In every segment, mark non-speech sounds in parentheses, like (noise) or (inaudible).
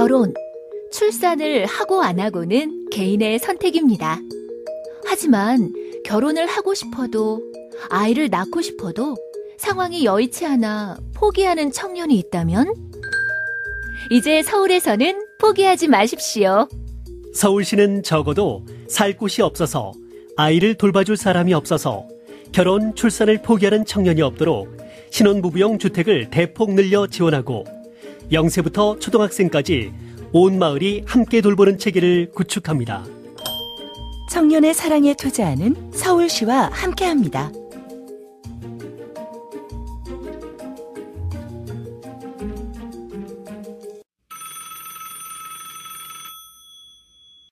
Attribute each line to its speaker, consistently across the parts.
Speaker 1: 결혼, 출산을 하고 안 하고는 개인의 선택입니다. 하지만 결혼을 하고 싶어도 아이를 낳고 싶어도 상황이 여의치 않아 포기하는 청년이 있다면 이제 서울에서는 포기하지 마십시오.
Speaker 2: 서울시는 적어도 살 곳이 없어서 아이를 돌봐줄 사람이 없어서 결혼, 출산을 포기하는 청년이 없도록 신혼부부용 주택을 대폭 늘려 지원하고 0세부터 초등학생까지 온 마을이 함께 돌보는 체계를 구축합니다.
Speaker 3: 청년의 사랑에 투자하는 서울시와 함께합니다.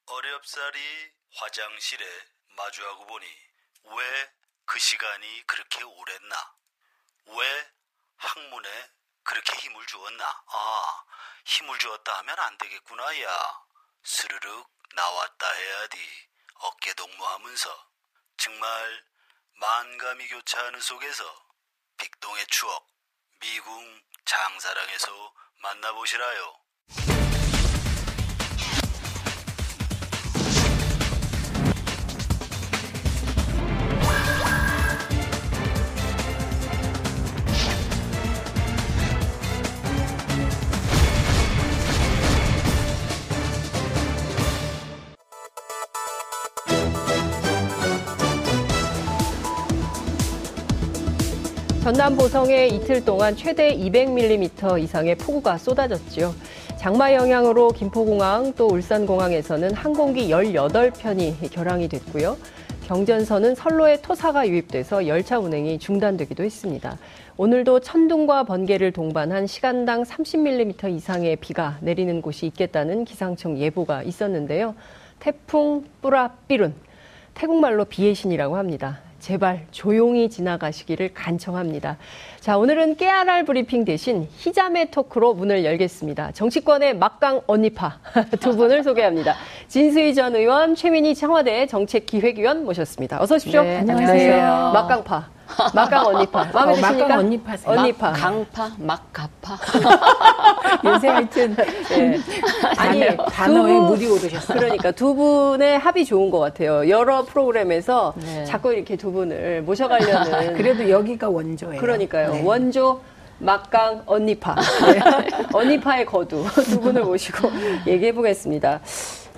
Speaker 4: 어렵사리 화장실에 마주하고 보니 왜 그 시간이 그렇게 오랬나? 왜 학문에 그렇게 힘을 주었나? 아, 힘을 주었다 하면 안 되겠구나, 야. 스르륵 나왔다 해야지. 어깨 동무하면서. 정말 만감이 교차하는 속에서 빅동의 추억, 미궁 장사랑에서 만나보시라요.
Speaker 5: 전남 보성에 이틀 동안 최대 200mm 이상의 폭우가 쏟아졌지요. 장마 영향으로 김포공항 또 울산공항에서는 항공기 18편이 결항이 됐고요. 경전선은 선로에 토사가 유입돼서 열차 운행이 중단되기도 했습니다. 오늘도 천둥과 번개를 동반한 시간당 30mm 이상의 비가 내리는 곳이 있겠다는 기상청 예보가 있었는데요. 태풍 뿌라삐룬, 태국말로 비의 신이라고 합니다. 제발 조용히 지나가시기를 간청합니다. 자, 오늘은 깨알알 브리핑 대신 희자매 토크로 문을 열겠습니다. 정치권의 막강 언니파 (laughs) 두 분을 소개합니다. 진수희 전 의원, 최민희 청와대 정책기획위원 모셨습니다. 어서 오십시오.
Speaker 6: 네, 안녕하세요.
Speaker 5: 막강파. (laughs) 막강 언니파. 마음에
Speaker 7: 어,
Speaker 5: 드십니까?
Speaker 7: 막강 언니파세요.
Speaker 5: 언니파.
Speaker 6: 강파, 막가파. (laughs) (laughs)
Speaker 7: 요새 하여튼
Speaker 5: 네. 아니,
Speaker 7: 단어, 단어에
Speaker 5: 두 분-
Speaker 7: 물이 오르셨어요.
Speaker 5: 그러니까 두 분의 합이 좋은 것 같아요. 여러 프로그램에서
Speaker 6: 네.
Speaker 5: 자꾸 이렇게 두 분을 모셔가려는.
Speaker 7: 그래도 여기가 원조예요.
Speaker 5: 그러니까요.
Speaker 7: 네.
Speaker 5: 원조 막강 언니파. 네. 언니파의 거두 두 분을 모시고 얘기해 보겠습니다.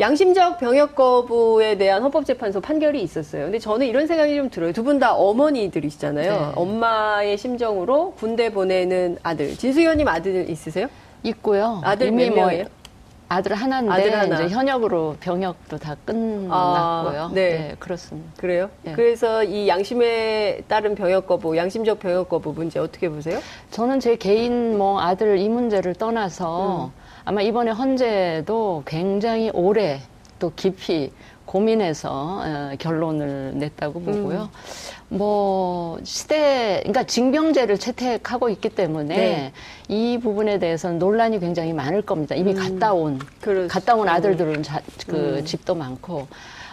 Speaker 5: 양심적 병역 거부에 대한 헌법재판소 판결이 있었어요. 근데 저는 이런 생각이 좀 들어요. 두 분 다 어머니들이시잖아요.
Speaker 6: 네.
Speaker 5: 엄마의 심정으로 군대 보내는 아들. 진수 의원님 아들 있으세요?
Speaker 6: 있고요.
Speaker 5: 아들
Speaker 6: 몇뭐
Speaker 5: 명이에요?
Speaker 6: 아들 하나인데
Speaker 5: 아들 하나.
Speaker 6: 이제 현역으로 병역도 다 끝났고요.
Speaker 5: 아, 네.
Speaker 6: 네. 그렇습니다.
Speaker 5: 그래요?
Speaker 6: 네.
Speaker 5: 그래서 이 양심에 따른 병역 거부, 양심적 병역 거부 문제 어떻게 보세요?
Speaker 6: 저는 제 개인 뭐 아들 이 문제를 떠나서 아마 이번에 헌재도 굉장히 오래 또 깊이 고민해서 어, 결론을 냈다고 보고요. 뭐 시대, 그러니까 징병제를 채택하고 있기 때문에
Speaker 5: 네.
Speaker 6: 이 부분에 대해서는 논란이 굉장히 많을 겁니다. 이미 갔다 온
Speaker 5: 그렇죠.
Speaker 6: 갔다 온 아들들은 자, 그 집도 많고.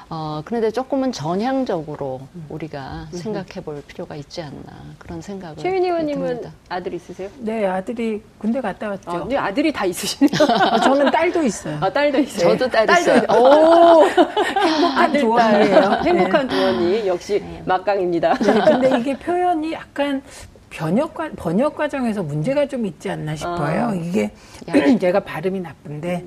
Speaker 6: 어, 그런데 조금은 전향적으로 우리가 생각해 볼 필요가 있지 않나 그런 생각을
Speaker 5: 최윤희 의원님은. 아들 있으세요?
Speaker 7: 네, 아들이 군대 갔다 왔죠.
Speaker 5: 아, 근데 아들이 다 있으시네요.
Speaker 7: 어, (laughs) 저는 딸도 있어요.
Speaker 5: 아, 딸도 있어요.
Speaker 6: 저도 딸
Speaker 5: 딸도
Speaker 6: 있어요.
Speaker 5: 오! (laughs)
Speaker 7: 행복한.
Speaker 5: 딸. (laughs) 행복한 두원이 역시 막강입니다.
Speaker 7: 네, 근데 이게 표현이 약간 번역, 과, 번역 과정에서 문제가 좀 있지 않나 싶어요.
Speaker 5: 아.
Speaker 7: 이게 (clears throat) 제가 발음이 나쁜데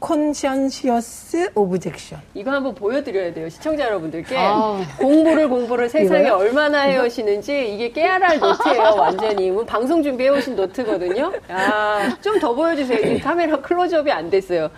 Speaker 7: conscientious objection.
Speaker 5: 이거 한번 보여드려야 돼요. 시청자 여러분들께.
Speaker 6: 아.
Speaker 5: 공부를 공부를 세상에
Speaker 7: 이거요?
Speaker 5: 얼마나 해오시는지 이게 깨알알 노트예요. 완전히. 방송 준비해오신 노트거든요. 아, 좀 더 보여주세요. 이 카메라 클로즈업이 안 됐어요.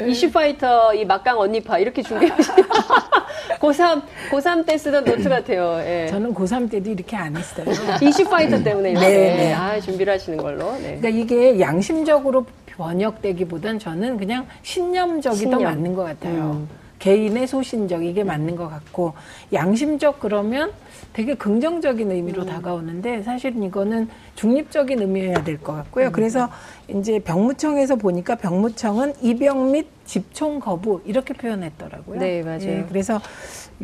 Speaker 5: 이슈파이터, 이 막강 언니파 이렇게 준비해오신 (laughs) 고3, 고3 때 쓰던 노트 같아요. 예.
Speaker 7: 저는 고3 때도 이렇게 안 했어요.
Speaker 5: 이슈파이터 때문에 이렇게
Speaker 7: 네, 네.
Speaker 5: 아, 준비를 하시는 걸로. 네.
Speaker 7: 그러니까 이게 양심적으로 번역되기보단 저는 그냥 신념적이 더
Speaker 5: 신념.
Speaker 7: 맞는 것 같아요.
Speaker 5: 음.
Speaker 7: 개인의 소신적 이게 맞는 것 같고 양심적 그러면 되게 긍정적인 의미로 다가오는데 사실은 이거는 중립적인 의미여야 될 것 같고요. 그래서 이제 병무청에서 보니까 병무청은 입영 및 집총 거부 이렇게 표현했더라고요.
Speaker 5: 네, 맞아요.
Speaker 7: 예, 그래서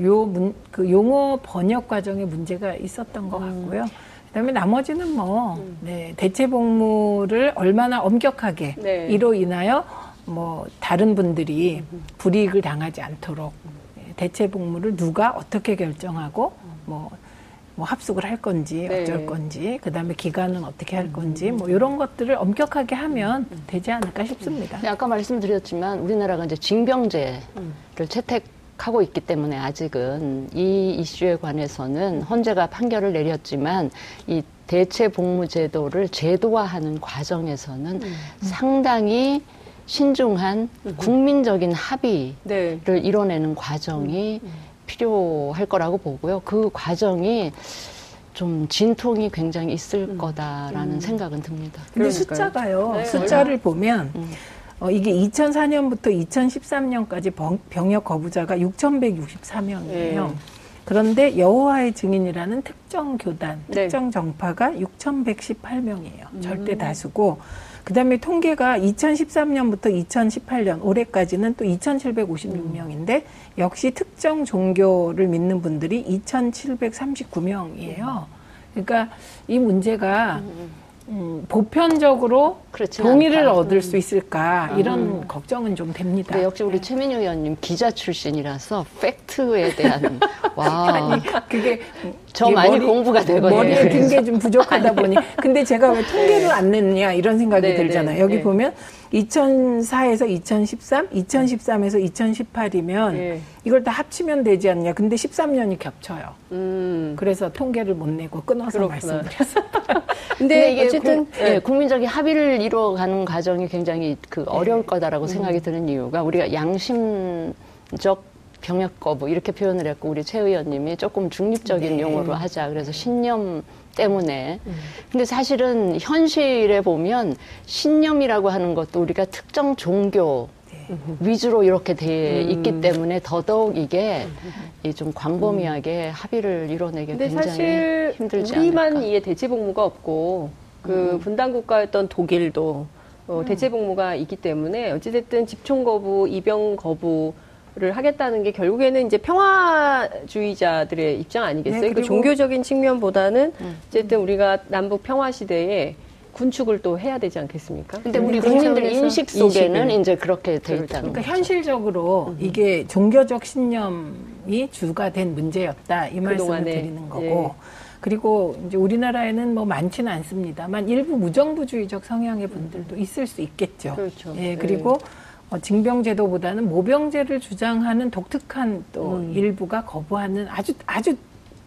Speaker 7: 요 문, 그 용어 번역 과정에 문제가 있었던 것 같고요. 그다음에 나머지는 뭐 네, 대체 복무를 얼마나 엄격하게
Speaker 5: 네.
Speaker 7: 이로 인하여 뭐 다른 분들이 불이익을 당하지 않도록 예, 대체 복무를 누가 어떻게 결정하고 뭐, 뭐 합숙을 할 건지
Speaker 5: 네.
Speaker 7: 어쩔 건지 그다음에 기간은 어떻게 할 건지 뭐 이런 것들을 엄격하게 하면 되지 않을까 싶습니다.
Speaker 6: 네, 아까 말씀드렸지만 우리나라가 이제 징병제를 채택 하고 있기 때문에 아직은 이 이슈에 관해서는 헌재가 판결을 내렸지만 이 대체 복무 제도를 제도화하는 과정에서는 상당히 신중한 국민적인 합의를
Speaker 5: 네.
Speaker 6: 이뤄내는 과정이 필요할 거라고 보고요. 그 과정이 좀 진통이 굉장히 있을 거다라는 생각은 듭니다.
Speaker 7: 근데
Speaker 5: 그러니까요.
Speaker 7: 숫자가요.
Speaker 5: 네,
Speaker 7: 숫자를 보면 어, 이게 2004년부터 2013년까지 병역 거부자가 6,164명이에요.
Speaker 5: 네.
Speaker 7: 그런데 여호와의 증인이라는 특정 교단,
Speaker 5: 네.
Speaker 7: 특정 정파가 6,118명이에요. 절대 다수고 그 다음에 통계가 2013년부터 2018년 올해까지는 또 2,756명인데 역시 특정 종교를 믿는 분들이 2,739명이에요. 그러니까 이 문제가 음, 보편적으로
Speaker 6: 그렇지
Speaker 7: 동의를. 얻을 수 있을까 이런 걱정은 좀 됩니다.
Speaker 6: 네, 역시 우리 최민희 의원님 기자 출신이라서 팩트에 대한 (laughs) 와
Speaker 7: 그게
Speaker 6: 저 많이 공부가 되거든요.
Speaker 7: 머리에 든 게 좀 부족하다 (laughs) 보니 근데 제가 왜 통계를 안 냈느냐 이런 생각이
Speaker 5: 네,
Speaker 7: 들잖아요.
Speaker 5: 네,
Speaker 7: 여기
Speaker 5: 네.
Speaker 7: 보면 2004에서 2013, 2013에서 2018이면
Speaker 5: 예.
Speaker 7: 이걸 다 합치면 되지 않냐. 근데 13년이 겹쳐요.
Speaker 5: 음.
Speaker 7: 그래서 통계를 못 내고 끊어서
Speaker 5: 그렇구나.
Speaker 7: 말씀드렸어요. (laughs)
Speaker 5: 근데,
Speaker 6: 이게
Speaker 5: 어쨌든
Speaker 6: 국, 예, 국민적인 합의를 이루어가는 과정이 굉장히 그 어려울 거다라고 생각이 드는 이유가 우리가 양심적 병역 거부 이렇게 표현을 했고 우리 최 의원님이 조금 중립적인
Speaker 7: 네.
Speaker 6: 용어로 하자. 그래서 신념 때문에. 근데 사실은 현실에 보면 신념이라고 하는 것도 우리가 특정 종교 위주로 이렇게 돼 있기 때문에 더더욱 이게 이좀 광범위하게 합의를 이뤄내기
Speaker 5: 근데
Speaker 6: 굉장히
Speaker 5: 사실
Speaker 6: 힘들지
Speaker 5: 우리만
Speaker 6: 않을까.
Speaker 5: 이에 대체 복무가 없고 그 분단 국가였던 독일도 어, 대체 복무가 있기 때문에 어찌됐든 집총 거부, 입영 거부 를 하겠다는 게 결국에는 이제 평화주의자들의 입장 아니겠어요?
Speaker 7: 네,
Speaker 5: 그 종교적인 측면보다는 어쨌든 우리가 남북 평화 시대에 군축을 또 해야 되지 않겠습니까?
Speaker 6: 근데 우리
Speaker 5: 그런
Speaker 6: 국민들 인식 속에는. 이제 그렇게 돼
Speaker 5: 그렇죠.
Speaker 6: 있다는
Speaker 7: 그러니까
Speaker 6: 거죠.
Speaker 7: 현실적으로 이게 종교적 신념이 주가 된 문제였다 이 말씀을
Speaker 5: 그동안에,
Speaker 7: 드리는 거고
Speaker 5: 예.
Speaker 7: 그리고 이제 우리나라에는 뭐 많지는 않습니다만 일부 무정부주의적 성향의 분들도 있을 수 있겠죠.
Speaker 5: 그렇죠.
Speaker 7: 예 그리고 어, 징병제도보다는 모병제를 주장하는 독특한 또
Speaker 5: 음.
Speaker 7: 일부가 거부하는 아주 아주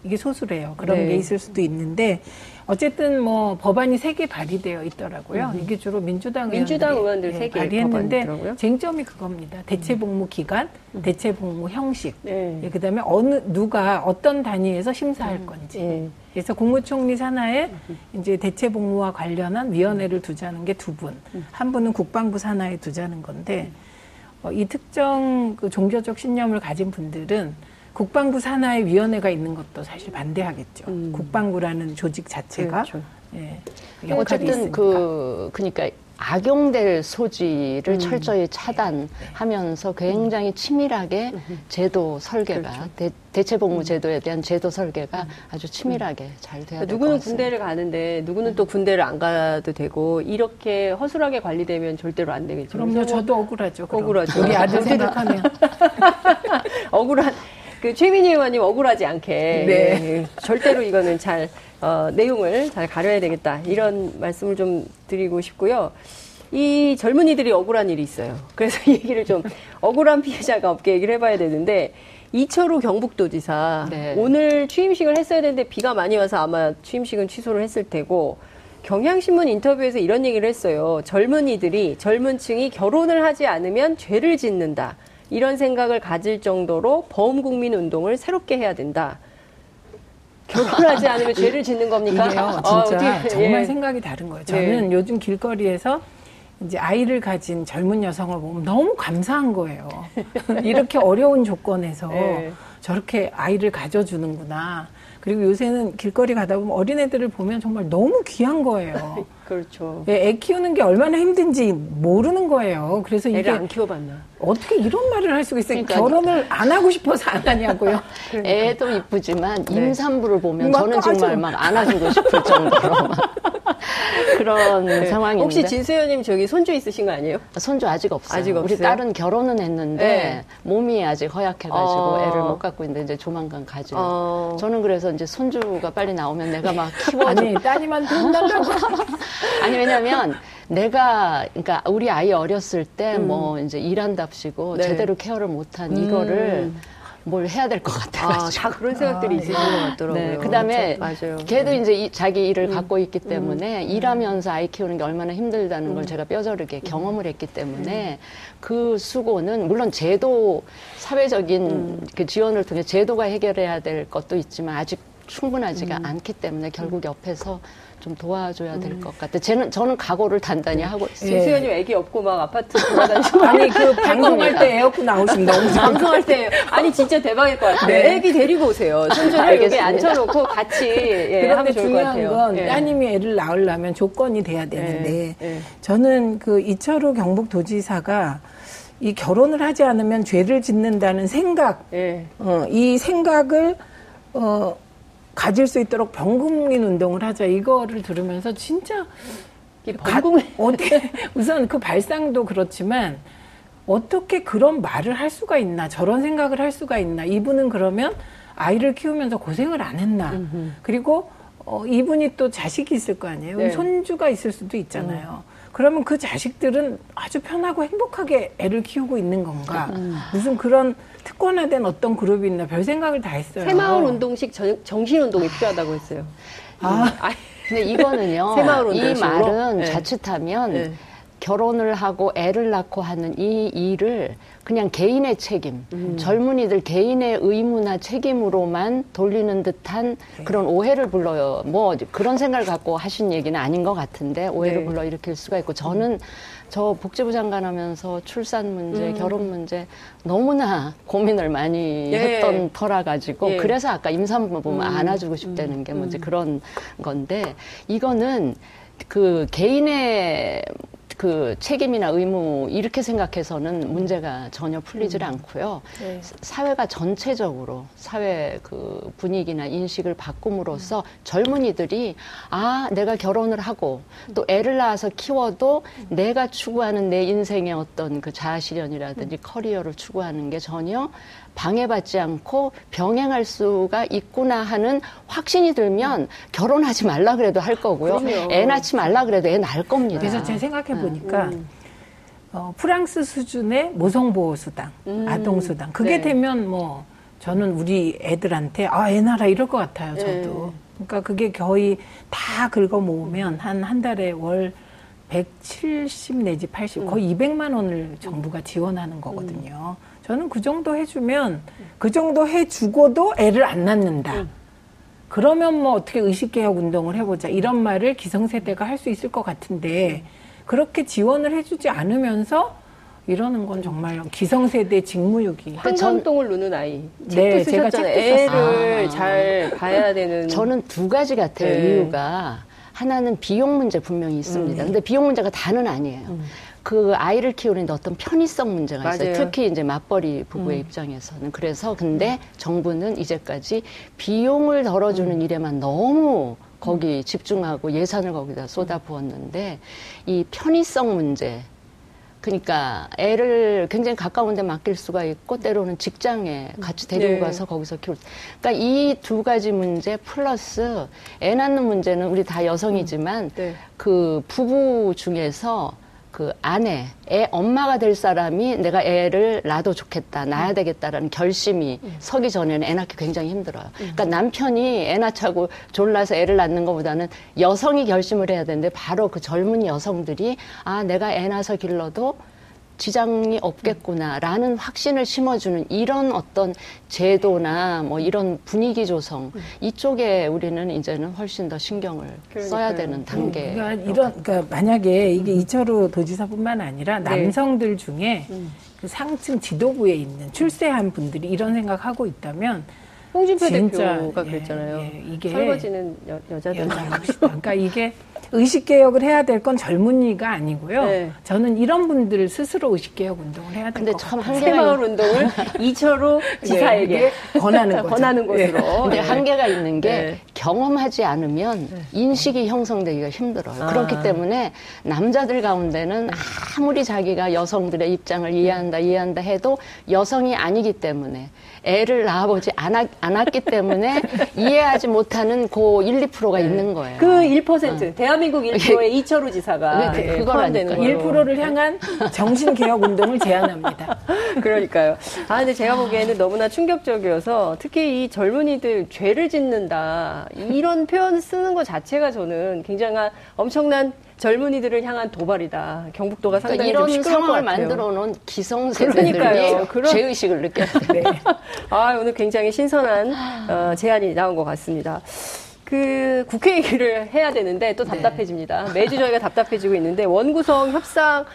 Speaker 7: 이게 소수래요. 그런
Speaker 5: 네.
Speaker 7: 게 있을 수도 있는데 어쨌든 뭐 법안이 세 개 발의되어 있더라고요. 이게 주로 민주당
Speaker 5: 민주당
Speaker 7: 의원들 예,
Speaker 5: 세개
Speaker 7: 발의했는데. 쟁점이 그겁니다. 대체 복무 기간, 대체 복무 형식,
Speaker 5: 네.
Speaker 7: 예, 그다음에 어느 누가 어떤 단위에서 심사할 건지.
Speaker 5: 예.
Speaker 7: 그래서 국무총리 산하에 이제 대체 복무와 관련한 위원회를 두자는 게 두 분, 한 분은 국방부 산하에 두자는 건데 어, 이 특정 그 종교적 신념을 가진 분들은 국방부 산하에 위원회가 있는 것도 사실 반대하겠죠.
Speaker 5: 음.
Speaker 7: 국방부라는 조직 자체가
Speaker 5: 그렇죠.
Speaker 7: 예, 그 역할이
Speaker 6: 어쨌든
Speaker 7: 있으니까.
Speaker 6: 그 그러니까 악용될 소지를
Speaker 5: 음.
Speaker 6: 철저히 차단하면서 굉장히 치밀하게 제도 설계가
Speaker 5: 그렇죠.
Speaker 6: 대, 대체 복무 제도에 대한 제도 설계가 아주 치밀하게 잘 돼야 될것
Speaker 5: 음. 누구는
Speaker 6: 같습니다.
Speaker 5: 군대를 가는데 누구는 또 군대를 안 가도 되고 이렇게 허술하게 관리되면 절대로 안 되겠죠.
Speaker 7: 그럼요,
Speaker 5: 뭐
Speaker 7: 저도 억울하죠. 그럼.
Speaker 5: 억울하죠.
Speaker 7: 우리 아들 (laughs) 생각하면. (laughs)
Speaker 5: 억울한 그 최민희 의원님 억울하지 않게
Speaker 7: 네.
Speaker 5: 예, 절대로 이거는 잘 어, 내용을 잘 가려야 되겠다 이런 말씀을 좀 드리고 싶고요. 이 젊은이들이 억울한 일이 있어요. 그래서 이 얘기를 좀 억울한 피해자가 없게 얘기를 해봐야 되는데 이철우 경북도지사
Speaker 6: 네.
Speaker 5: 오늘 취임식을 했어야 되는데 비가 많이 와서 아마 취임식은 취소를 했을 테고 경향신문 인터뷰에서 이런 얘기를 했어요. 젊은이들이 젊은 층이 결혼을 하지 않으면 죄를 짓는다. 이런 생각을 가질 정도로 범국민 운동을 새롭게 해야 된다. 결혼하지 않으면 죄를 짓는 겁니까?
Speaker 7: 이게요,
Speaker 5: 아,
Speaker 7: 진짜
Speaker 5: 어떻게-
Speaker 7: 정말
Speaker 5: 예.
Speaker 7: 생각이 다른 거예요. 저는 요즘 길거리에서 이제 아이를 가진 젊은 여성을 보면 너무 감사한 거예요. (laughs) 이렇게 어려운 조건에서
Speaker 5: 네.
Speaker 7: 저렇게 아이를 가져주는구나. 그리고 요새는 길거리 가다 보면 어린애들을 보면 정말 너무 귀한 거예요. (laughs)
Speaker 5: 그렇죠.
Speaker 7: 애 키우는 게 얼마나 힘든지 모르는 거예요. 그래서 이게
Speaker 5: 안 키워봤나.
Speaker 7: 어떻게 이런 말을 할 수가 있어요?
Speaker 6: 그러니까
Speaker 7: 결혼을 안 하고 싶어서 안 하냐고요. (laughs)
Speaker 6: 애도 이쁘지만
Speaker 7: 네.
Speaker 6: 임산부를 보면
Speaker 7: 막
Speaker 6: 저는 정말
Speaker 7: 까죠.
Speaker 6: 막 안아주고 싶을 정도로 막 (laughs) 그런
Speaker 5: 네.
Speaker 6: 상황인데
Speaker 5: 혹시 진수현님 저기 손주 있으신 거 아니에요?
Speaker 6: 손주 아직 없어요.
Speaker 5: 아직
Speaker 6: 우리
Speaker 5: 없어요?
Speaker 6: 딸은 결혼은 했는데
Speaker 5: 네.
Speaker 6: 몸이 아직 허약해가지고
Speaker 5: 어.
Speaker 6: 애를 못 갖고 있는데 이제 조만간 가져요.
Speaker 5: 어.
Speaker 6: 저는 그래서 이제 손주가 빨리 나오면 내가 막 키워줘.
Speaker 7: 아니 따님한테 혼난다고. (laughs)
Speaker 6: 아니 왜냐면 내가 그러니까 우리 아이 어렸을 때뭐 이제 일한답시고
Speaker 5: 음. 네.
Speaker 6: 제대로 케어를 못한
Speaker 5: 음.
Speaker 6: 이거를 뭘 해야 될것
Speaker 5: 아,
Speaker 6: 같아가지고.
Speaker 5: 다 그런 생각들이
Speaker 7: 아,
Speaker 5: 있으신 것 같더라고요.
Speaker 6: 네, 그다음에.
Speaker 5: 맞아요.
Speaker 6: 걔도 이제 이- 자기 일을
Speaker 5: 음.
Speaker 6: 갖고 있기 때문에 일하면서 아이 키우는 게 얼마나 힘들다는 걸 제가 뼈저리게 경험을 했기 때문에 그 수고는 물론 제도 사회적인 그 지원을 통해 제도가 해결해야 될 것도 있지만 아직 충분하지가 않기 때문에 결국 옆에서 좀 도와줘야 될 것 같아. 저는 저는 각오를 단단히 하고 있어요.
Speaker 5: 진수현님 애기 없고 막 아파트 (laughs) 돌아다니시고
Speaker 7: 아니 그 방송할. 때 에어컨 너무 좋 (laughs)
Speaker 5: 방송할 때 아니 진짜 대박일 것 같아요.
Speaker 7: 네.
Speaker 5: 애기 데리고 오세요. 손주를 여기. 앉혀놓고 같이 예,
Speaker 7: 그런데
Speaker 5: 하면 좋을 것
Speaker 7: 중요한
Speaker 5: 같아요.
Speaker 7: 건
Speaker 5: 예.
Speaker 7: 따님이 애를 낳으려면 조건이 돼야 되는데
Speaker 5: 예, 예.
Speaker 7: 저는 그 이철우 경북도지사가 이 결혼을 하지 않으면 죄를 짓는다는 생각,
Speaker 5: 예.
Speaker 7: 어, 이 생각을 어, 가질 수 있도록 병국민 운동을 하자. 이거를 들으면서 진짜
Speaker 5: 범국민 (laughs)
Speaker 7: 어떻게 (laughs) 우선 그 발상도 그렇지만 어떻게 그런 말을 할 수가 있나 저런 생각을 할 수가 있나. 이분은 그러면 아이를 키우면서 고생을 안 했나. 그리고 어, 이분이 또 자식이 있을 거 아니에요.
Speaker 5: 네.
Speaker 7: 손주가 있을 수도 있잖아요. 그러면 그 자식들은 아주 편하고 행복하게 애를 키우고 있는 건가? 무슨 그런 특권화된 어떤 그룹이 있나 별 생각을 다 했어요
Speaker 5: 새마을 운동식 정, 정신 운동이 필요하다고 했어요.
Speaker 7: 아, (laughs)
Speaker 5: 아,
Speaker 6: 근데 이거는요. (laughs)
Speaker 5: 새마을
Speaker 6: 이
Speaker 5: 운동식으로?
Speaker 6: 말은
Speaker 5: 네.
Speaker 6: 자칫하면
Speaker 5: 네.
Speaker 6: 결혼을 하고 애를 낳고 하는 이 일을 그냥 개인의 책임,
Speaker 5: 음.
Speaker 6: 젊은이들 개인의 의무나 책임으로만 돌리는 듯한
Speaker 5: 네.
Speaker 6: 그런 오해를 불러요. 뭐 그런 생각을 갖고 하신 얘기는 아닌 것 같은데 오해를
Speaker 5: 네.
Speaker 6: 불러 일으킬 수가 있고 저는 저 복지부 장관 하면서 출산 문제,
Speaker 5: 음.
Speaker 6: 결혼 문제 너무나 고민을 많이
Speaker 5: 예.
Speaker 6: 했던 터라 가지고
Speaker 5: 예.
Speaker 6: 그래서 아까 임산부 보면
Speaker 5: 음.
Speaker 6: 안아주고 싶다는 게 뭐지 그런 건데 이거는 그 개인의 그 책임이나 의무 이렇게 생각해서는 문제가 전혀 풀리질 않고요.
Speaker 5: 네.
Speaker 6: 사회가 전체적으로 사회 그 분위기나 인식을 바꿈으로써 젊은이들이 아 내가 결혼을 하고 또 애를 낳아서 키워도 내가 추구하는 내 인생의 어떤 그 자아실현이라든지 커리어를 추구하는 게 전혀 방해받지 않고 병행할 수가 있구나 하는 확신이 들면 결혼하지 말라 그래도 할 거고요.
Speaker 5: 그럼요.
Speaker 6: 애 낳지 말라 그래도 애 낳을 겁니다.
Speaker 7: 그래서 제가 생각해 보니까
Speaker 5: 음.
Speaker 7: 어, 프랑스 수준의 모성보호수당,
Speaker 5: 음.
Speaker 7: 아동수당. 그게
Speaker 5: 네.
Speaker 7: 되면 뭐 저는 우리 애들한테 아, 애 낳아라 이럴 것 같아요, 저도.
Speaker 5: 네.
Speaker 7: 그러니까 그게 거의 다 긁어 모으면 한 한 달에 월 170 내지 80,
Speaker 5: 음.
Speaker 7: 거의 200만 원을 정부가 지원하는 거거든요. 저는 그 정도 해주면 그 정도 해주고도 애를 안 낳는다.
Speaker 5: 음.
Speaker 7: 그러면 뭐 어떻게 의식개혁 운동을 해보자 이런 말을 기성세대가 할 수 있을 것 같은데 그렇게 지원을 해주지 않으면서 이러는 건 정말 기성세대 직무유기.
Speaker 5: 한강동을 누는 아이.
Speaker 7: 네,
Speaker 5: 책도
Speaker 7: 제가
Speaker 5: 쓰셨잖아요.
Speaker 7: 책도.
Speaker 5: 애를
Speaker 6: 아.
Speaker 5: 잘 봐야 되는.
Speaker 6: 저는 두 가지 같아요,
Speaker 5: 네.
Speaker 6: 이유가. 하나는 비용 문제 분명히 있습니다. 근데 비용 문제가 다는 아니에요. 그 아이를 키우는데 어떤 편의성 문제가 있어요.
Speaker 5: 맞아요.
Speaker 6: 특히 이제 맞벌이 부부의 입장에서는. 그래서 근데 정부는 이제까지 비용을 덜어주는 일에만 너무 거기 집중하고 예산을 거기다 쏟아 부었는데 이 편의성 문제 그러니까 애를 굉장히 가까운 데 맡길 수가 있고 때로는 직장에 같이 데리고
Speaker 5: 네.
Speaker 6: 가서 거기서 키울 그러니까 이 두 가지 문제 플러스 애 낳는 문제는 우리 다 여성이지만
Speaker 5: 네.
Speaker 6: 그 부부 중에서 그 아내, 애 엄마가 될 사람이 내가 애를 낳아도 좋겠다, 낳아야 되겠다라는 결심이 서기 전에는 애 낳기 굉장히 힘들어요. 그러니까 남편이 애 낳자고 졸라서 애를 낳는 것보다는 여성이 결심을 해야 되는데 바로 그 젊은 여성들이 아, 내가 애 낳아서 길러도 지장이 없겠구나라는 확신을 심어주는 이런 어떤 제도나 뭐 이런 분위기 조성 이쪽에 우리는 이제는 훨씬 더 신경을 써야 되는 단계.
Speaker 7: 그러니까 이런 그러니까 만약에 이게 이철우 도지사뿐만 아니라
Speaker 5: 네.
Speaker 7: 남성들 중에 그 상층 지도부에 있는 출세한 분들이 이런 생각하고 있다면
Speaker 5: 홍준표
Speaker 7: 진짜,
Speaker 5: 대표가
Speaker 7: 예,
Speaker 5: 그랬잖아요.
Speaker 7: 예, 이게
Speaker 5: 설거지는 여, 여자들.
Speaker 7: 그러니까 이게 의식 개혁을 해야 될 건 젊은이가 아니고요.
Speaker 5: 네.
Speaker 7: 저는 이런 분들 스스로 의식 개혁 운동을 해야 될
Speaker 6: 근데 것참
Speaker 7: 같아요.
Speaker 6: 한계가
Speaker 5: 새마을 운동을 (laughs) 이철우 지사에게
Speaker 7: 이게 권하는 거죠.
Speaker 5: 권하는
Speaker 7: 예.
Speaker 5: 것으로.
Speaker 6: 근데
Speaker 5: 예.
Speaker 6: 한계가 있는 게
Speaker 5: 네.
Speaker 6: 경험하지 않으면 인식이 형성되기가 힘들어요.
Speaker 5: 아.
Speaker 6: 그렇기 때문에 남자들 가운데는 아무리 자기가 여성들의 입장을 이해한다, 이해한다 해도 여성이 아니기 때문에 애를 낳아보지 않았, 않았기 때문에 (laughs) 이해하지 못하는 그 1, 2%가 있는 거예요.
Speaker 5: 그 1%, 대한민국 1%의 이철우 지사가
Speaker 6: 네,
Speaker 5: 예,
Speaker 6: 그거라니까요.
Speaker 5: 포함되는 걸로.
Speaker 7: 1%를 향한 (laughs) 정신 개혁 운동을 제안합니다. (laughs)
Speaker 5: 그러니까요. 아, 근데 제가 보기에는 너무나 충격적이어서 특히 이 젊은이들 죄를 짓는다. 이런 표현 쓰는 것 자체가 저는 굉장한 엄청난 젊은이들을 향한 도발이다. 경북도가
Speaker 6: 그러니까
Speaker 5: 상당히
Speaker 6: 이런
Speaker 5: 좀 시끄러울 것
Speaker 6: 상황을. 만들어 놓은. 기성세대들이
Speaker 5: 그런-
Speaker 6: 죄의식을 느껴야 돼요. (laughs)
Speaker 7: 네.
Speaker 5: 아, 오늘 굉장히 신선한 어, 제안이 나온 것 같습니다. 그 국회 얘기를 해야 되는데 또 답답해집니다. 매주 저희가 답답해지고 있는데 원구성 협상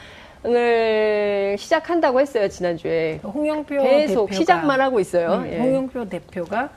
Speaker 5: 을 시작한다고 했어요 지난주에.
Speaker 7: 홍영표
Speaker 5: 계속
Speaker 7: 대표가
Speaker 5: 시작만 하고 있어요.
Speaker 7: 음,
Speaker 5: 예.
Speaker 7: 홍영표 대표가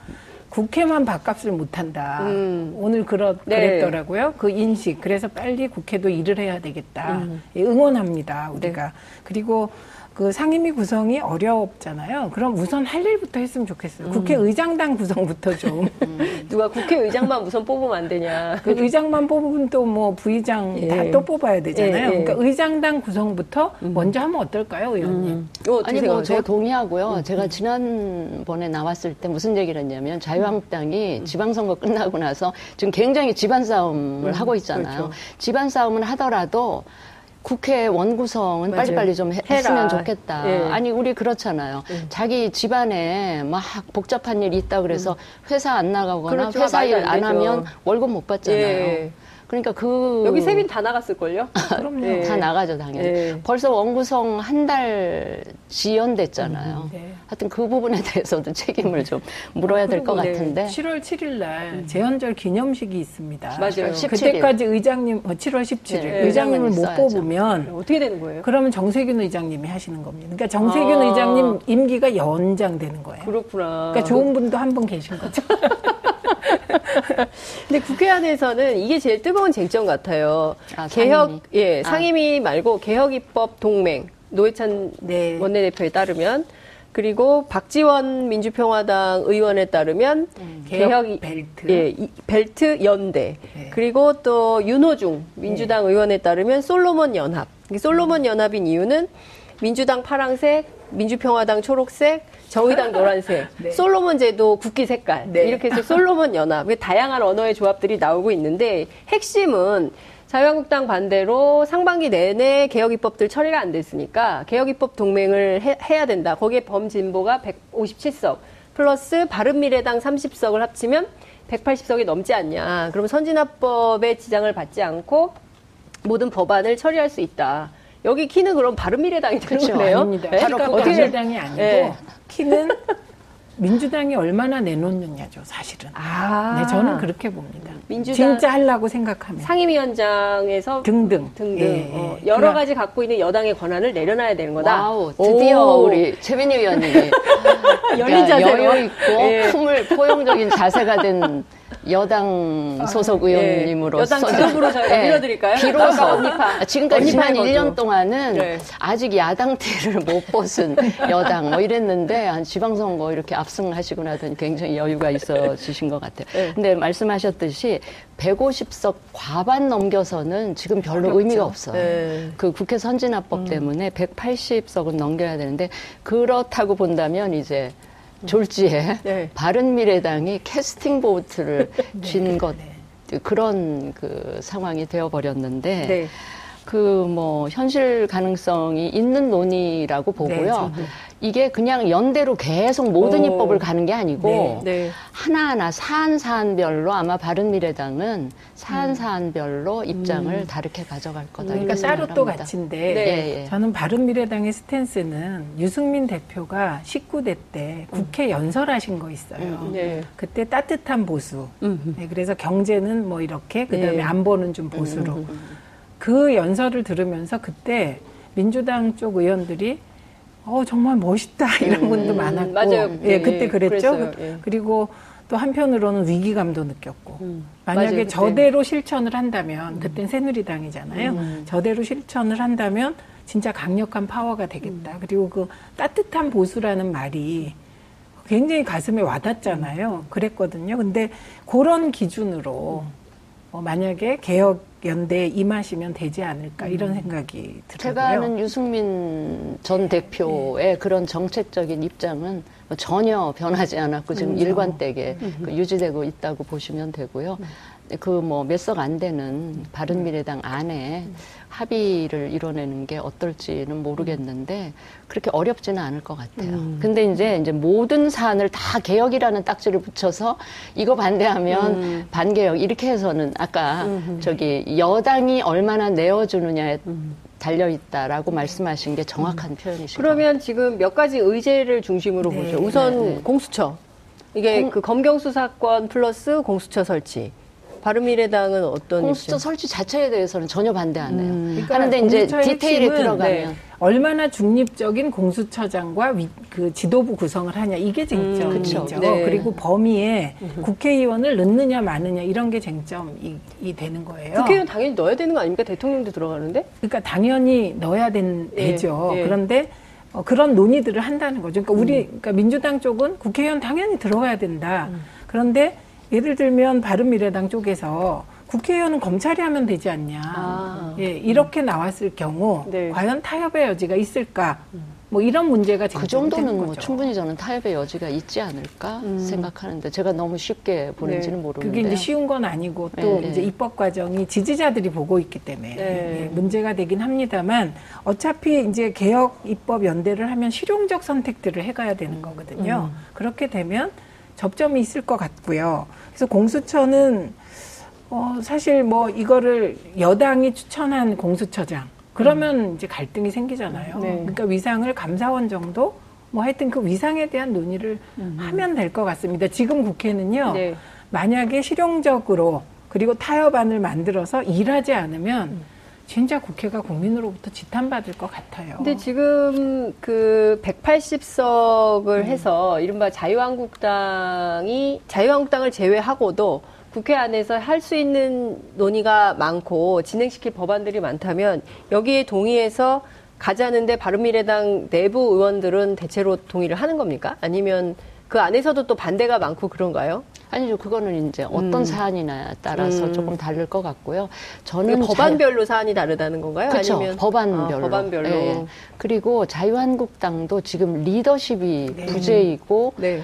Speaker 7: 국회만 밥값을 못한다.
Speaker 5: 음.
Speaker 7: 오늘 그렇,
Speaker 5: 네.
Speaker 7: 그랬더라고요. 그 인식. 그래서 빨리 국회도 일을 해야 되겠다. 예, 응원합니다. 우리가. 그리고 그 상임위 구성이 어렵잖아요. 그럼 우선 할 일부터 했으면 좋겠어요. 국회의장당 구성부터 좀. (laughs)
Speaker 5: 누가 국회의장만 우선 뽑으면 안 되냐.
Speaker 7: 그 의장만 뽑으면 또 뭐 부의장
Speaker 5: 예.
Speaker 7: 다또 뽑아야 되잖아요.
Speaker 5: 예, 예.
Speaker 7: 그러니까 의장당 구성부터 먼저 하면 어떨까요, 의원님?
Speaker 5: 이거 어떻게
Speaker 6: 아니 뭐? 저 동의하고요. 제가 지난번에 나왔을 때 무슨 얘기를 했냐면 자유한국당이 지방선거 끝나고 나서 지금 굉장히 집안 싸움을 하고 있잖아요.
Speaker 5: 그렇죠.
Speaker 6: 집안 싸움을 하더라도 국회 원구성은
Speaker 5: 맞아요.
Speaker 6: 빨리빨리 좀 해-
Speaker 5: 해라.
Speaker 6: 했으면 좋겠다.
Speaker 5: 예.
Speaker 6: 아니 우리 그렇잖아요. 자기 집안에 막 복잡한 일이 있다 그래서 회사 안 나가거나
Speaker 5: 그렇죠.
Speaker 6: 회사 일
Speaker 5: 안.
Speaker 6: 하면 월급 못 받잖아요.
Speaker 5: 예.
Speaker 6: 그러니까 그
Speaker 5: 여기 세빈 다 나갔을걸요?
Speaker 7: 그럼요.
Speaker 5: 예.
Speaker 6: 다 나가죠 당연히.
Speaker 5: 예.
Speaker 6: 벌써 원구성 한 달 지연됐잖아요.
Speaker 7: 네.
Speaker 6: 하여튼 그 부분에 대해서도 책임을 좀 물어야 될것
Speaker 5: 그리고 네.
Speaker 6: 같은데.
Speaker 7: 7월 7일 날 재헌절 기념식이 있습니다.
Speaker 5: 맞아요.
Speaker 6: 17일.
Speaker 7: 그때까지 의장님 어, 7월 17일
Speaker 6: 네,
Speaker 7: 의장님을 못
Speaker 6: 있어야죠.
Speaker 7: 뽑으면
Speaker 5: 어떻게 되는 거예요?
Speaker 7: 그러면 정세균 의장님이 하시는 겁니다. 그러니까 정세균
Speaker 5: 아.
Speaker 7: 의장님 임기가 연장되는 거예요.
Speaker 5: 그렇구나.
Speaker 7: 그러니까 좋은 분도 한 분 계신 거죠. (laughs)
Speaker 5: 근데 국회 안에서는 이게 제일 뜨거운 쟁점 같아요.
Speaker 6: 아,
Speaker 5: 개혁,
Speaker 6: 상임위.
Speaker 5: 예,
Speaker 6: 아.
Speaker 5: 상임위 말고 개혁 입법 동맹, 노회찬
Speaker 7: 네.
Speaker 5: 원내대표에 따르면, 그리고 박지원 민주평화당 의원에 따르면,
Speaker 7: 개혁
Speaker 5: 개혁, 이-
Speaker 7: 벨트.
Speaker 5: 예, 이- 벨트 연대.
Speaker 7: 네.
Speaker 5: 그리고 또 윤호중 민주당 의원에 따르면 솔로몬 연합. 이 솔로몬 연합인 이유는 민주당 파랑색, 민주평화당 초록색, 정의당 노란색, (laughs)
Speaker 7: 네.
Speaker 5: 솔로몬 제도 국기 색깔
Speaker 7: 네.
Speaker 5: 이렇게 해서 솔로몬 연합 다양한 언어의 조합들이 나오고 있는데 핵심은 자유한국당 반대로 상반기 내내 개혁 입법들 처리가 안 됐으니까 개혁 입법 동맹을 해, 해야 된다. 거기에 범진보가 157석 플러스 바른미래당 30석을 합치면 180석이 넘지 않냐. 그러면 선진화법의 지장을 받지 않고 모든 법안을 처리할 수 있다. 여기 키는 그럼 바른미래당이 되는
Speaker 6: 그렇죠.
Speaker 5: 거네요.
Speaker 7: 아닙니다.
Speaker 5: 예?
Speaker 7: 바로 그
Speaker 5: 어떻게-
Speaker 7: 민주당이 아니고
Speaker 5: 예.
Speaker 7: 키는 민주당이 얼마나 내놓느냐죠, 사실은.
Speaker 5: 아.
Speaker 7: 네, 저는 그렇게 봅니다.
Speaker 5: 민주당-
Speaker 7: 진짜 하려고 생각하면
Speaker 5: 상임위원장에서
Speaker 7: 등등
Speaker 5: 등등
Speaker 7: 예,
Speaker 5: 어,
Speaker 7: 예.
Speaker 5: 여러
Speaker 7: 그러니까
Speaker 5: 가지 갖고 있는 여당의 권한을 내려놔야 되는 거다.
Speaker 6: wow, 드디어
Speaker 5: 오.
Speaker 6: 우리 최민희 의원님이 (laughs)
Speaker 5: 열린
Speaker 6: 그러니까
Speaker 5: 자세로.
Speaker 6: 여유 있고
Speaker 5: 예.
Speaker 6: 품을 포용적인 자세가 된 여당 소속 의원님으로서
Speaker 5: 아, 여당 지도부로 저희가 밀어드릴까요?
Speaker 6: 비로소
Speaker 5: 언니파.
Speaker 6: 아, 지금까지 지난
Speaker 5: 언니파의
Speaker 6: 1년
Speaker 5: 거죠.
Speaker 6: 동안은
Speaker 5: 네.
Speaker 6: 아직 야당 티를 못 벗은 여당 뭐 이랬는데 한 지방선거 이렇게 압승하시고 나더니 굉장히 여유가 있어지신 것 같아요.
Speaker 5: 네.
Speaker 6: 근데 말씀하셨듯이 150석 과반 넘겨서는 지금 별로 의미가 없어요.
Speaker 5: 네.
Speaker 6: 그 국회 선진화법 때문에 180석은 넘겨야 되는데 그렇다고 본다면 이제 졸지에
Speaker 5: 네.
Speaker 6: 바른미래당이 캐스팅 보트를 (laughs) 쥔것 그런 그 상황이 되어 버렸는데
Speaker 5: 네.
Speaker 6: 그 뭐 현실 가능성이 있는 논의라고
Speaker 7: 네,
Speaker 6: 보고요.
Speaker 7: 저도.
Speaker 6: 이게 그냥 연대로 계속 모든
Speaker 5: 오.
Speaker 6: 입법을 가는 게 아니고
Speaker 5: 네.
Speaker 6: 하나하나 사안 사안별로 아마 바른미래당은 사안 사안별로 입장을 다르게 가져갈 거다.
Speaker 7: 그러니까
Speaker 6: 이렇게
Speaker 7: 따로 또
Speaker 6: 생각합니다.
Speaker 7: 가치인데
Speaker 6: 네. 예, 예.
Speaker 7: 저는 바른미래당의 스탠스는 유승민 대표가 19대 때 국회 연설하신 거 있어요.
Speaker 5: 네.
Speaker 7: 그때 따뜻한 보수. 네, 그래서 경제는 뭐 이렇게 그다음에
Speaker 5: 네.
Speaker 7: 안보는 좀 보수로. 그 연설을 들으면서 그때 민주당 쪽 의원들이 어 정말 멋있다 (laughs) 이런 분도 많았고
Speaker 5: 맞아요.
Speaker 7: 예,
Speaker 5: 예,
Speaker 7: 그때 그랬죠.
Speaker 5: 예.
Speaker 7: 그리고 또 한편으로는 위기감도 느꼈고
Speaker 5: 맞아요,
Speaker 7: 만약에
Speaker 5: 그때.
Speaker 7: 저대로 실천을 한다면 그땐 새누리당이잖아요. 저대로 실천을 한다면 진짜 강력한 파워가 되겠다. 그리고 그 따뜻한 보수라는 말이 굉장히 가슴에 와닿잖아요. 그랬거든요. 근데 그런 기준으로 어, 만약에 개혁 연대에 임하시면 되지 않을까 이런 생각이 들어요.
Speaker 6: 제가 아는 유승민 전 대표의 그런 정책적인 입장은 뭐 전혀 변하지 않았고 지금 일관되게 그 유지되고 있다고 보시면 되고요. 그뭐 몇 석 안 되는 바른미래당 안에 합의를 이뤄내는 게 어떨지는 모르겠는데 그렇게 어렵지는 않을 것 같아요. 근데 이제 이제 모든 사안을 다 개혁이라는 딱지를 붙여서 이거 반대하면 반개혁 이렇게 해서는 아까 저기 여당이 얼마나 내어주느냐에 달려 있다라고 말씀하신 게 정확한 표현이시죠.
Speaker 5: 그러면 지금 몇 가지 의제를 중심으로
Speaker 7: 네.
Speaker 5: 보죠. 우선
Speaker 6: 네, 네.
Speaker 5: 공수처. 이게
Speaker 6: 공-
Speaker 5: 그 검경 수사권 플러스 공수처 설치. 바른미래당은 어떤
Speaker 6: 공수처
Speaker 5: 입장?
Speaker 6: 설치 자체에 대해서는 전혀 반대 안 해요.
Speaker 7: 그러니까
Speaker 6: 하는데 이제 디테일에 들어가면
Speaker 7: 네, 얼마나 중립적인 공수처장과 위- 그 지도부 구성을 하냐 이게 쟁점이죠.
Speaker 6: 그쵸.
Speaker 5: 네.
Speaker 7: 그리고 범위에 국회의원을 넣느냐 마느냐 이런 게 쟁점이 이 되는 거예요.
Speaker 5: 국회의원 당연히 넣어야 되는 거 아닙니까? 대통령도 들어가는데?
Speaker 7: 그러니까 당연히 넣어야 된,
Speaker 5: 예,
Speaker 7: 되죠.
Speaker 5: 예.
Speaker 7: 그런데 어, 그런 논의들을 한다는 거죠. 그러니까 우리 그러니까 민주당 쪽은 국회의원 당연히 들어가야 된다. 그런데 예를 들면 바른미래당 쪽에서 국회의원은 검찰이 하면 되지 않냐.
Speaker 5: 아.
Speaker 7: 예, 이렇게 나왔을 경우
Speaker 5: 네.
Speaker 7: 과연 타협의 여지가 있을까? 뭐 이런 문제가
Speaker 6: 그 정도는 뭐. 충분히 저는 타협의 여지가 있지 않을까 생각하는데 제가 너무 쉽게 보는지는
Speaker 5: 네.
Speaker 6: 모르는데
Speaker 7: 그게 이제 쉬운 건 아니고 또
Speaker 6: 네,
Speaker 7: 이제
Speaker 6: 네.
Speaker 7: 입법 과정이 지지자들이 보고 있기 때문에
Speaker 5: 네.
Speaker 7: 예, 문제가 되긴 합니다만 어차피 이제 개혁 입법 연대를 하면 실용적 선택들을 해가야 되는 거거든요. 그렇게 되면 접점이 있을 것 같고요. 그래서 공수처는 어 사실 뭐 이거를 여당이 추천한 공수처장 그러면 이제 갈등이 생기잖아요.
Speaker 5: 네.
Speaker 7: 그러니까 위상을 감사원 정도 뭐 하여튼 그 위상에 대한 논의를 하면 될 것 같습니다. 지금 국회는요.
Speaker 5: 네.
Speaker 7: 만약에 실용적으로 그리고 타협안을 만들어서 일하지 않으면 진짜 국회가 국민으로부터 지탄받을 것 같아요.
Speaker 5: 근데 지금 그 180석을 해서 이른바 자유한국당이 자유한국당을 제외하고도 국회 안에서 할 수 있는 논의가 많고 진행시킬 법안들이 많다면 여기에 동의해서 가자는데 바른미래당 내부 의원들은 대체로 동의를 하는 겁니까? 아니면 그 안에서도 또 반대가 많고 그런가요?
Speaker 6: 아니죠 그거는 이제 어떤 사안이나 따라서
Speaker 5: 음.
Speaker 6: 조금 다를 것 같고요. 저는
Speaker 5: 법안별로 사안이 다르다는 건가요?
Speaker 6: 그렇죠.
Speaker 5: 아니면
Speaker 6: 법안별로.
Speaker 5: 아, 법안별로.
Speaker 6: 예, 예. 그리고 자유한국당도 지금 리더십이
Speaker 7: 네.
Speaker 6: 부재이고
Speaker 5: 네.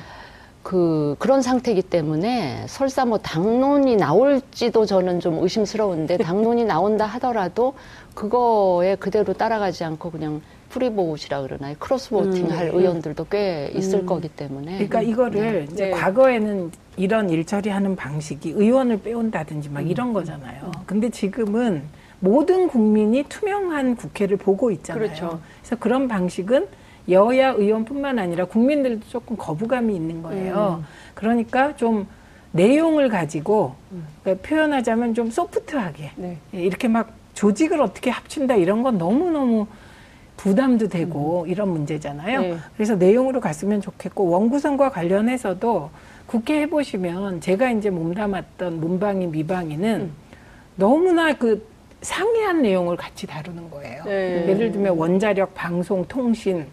Speaker 6: 그 그런 상태이기 때문에 설사 뭐 당론이 나올지도 저는 좀 의심스러운데 (laughs) 당론이 나온다 하더라도 그거에 그대로 따라가지 않고 그냥 free vote이라 그러나요? 크로스보팅
Speaker 5: 음,
Speaker 6: 할
Speaker 5: 음.
Speaker 6: 의원들도 꽤 있을 거기 때문에
Speaker 7: 그러니까 이거를 이제
Speaker 5: 네.
Speaker 7: 과거에는 이런 일 처리 하는 방식이 의원을 빼온다든지 막 이런 거잖아요. 근데 지금은 모든 국민이 투명한 국회를 보고 있잖아요.
Speaker 5: 그렇죠.
Speaker 7: 그래서 그런 방식은 여야 의원뿐만 아니라 국민들도 조금 거부감이 있는 거예요. 그러니까 좀 내용을 가지고 그러니까 표현하자면 좀 소프트하게
Speaker 5: 네.
Speaker 7: 예, 이렇게 막 조직을 어떻게 합친다 이런 건 너무너무 부담도 되고 이런 문제잖아요.
Speaker 5: 네.
Speaker 7: 그래서 내용으로 갔으면 좋겠고 원구성과 관련해서도 국회 해보시면 제가 이제 몸담았던 문방위 미방위는 너무나 그 상이한 내용을 같이 다루는 거예요.
Speaker 5: 네.
Speaker 7: 예를 들면 원자력, 방송, 통신,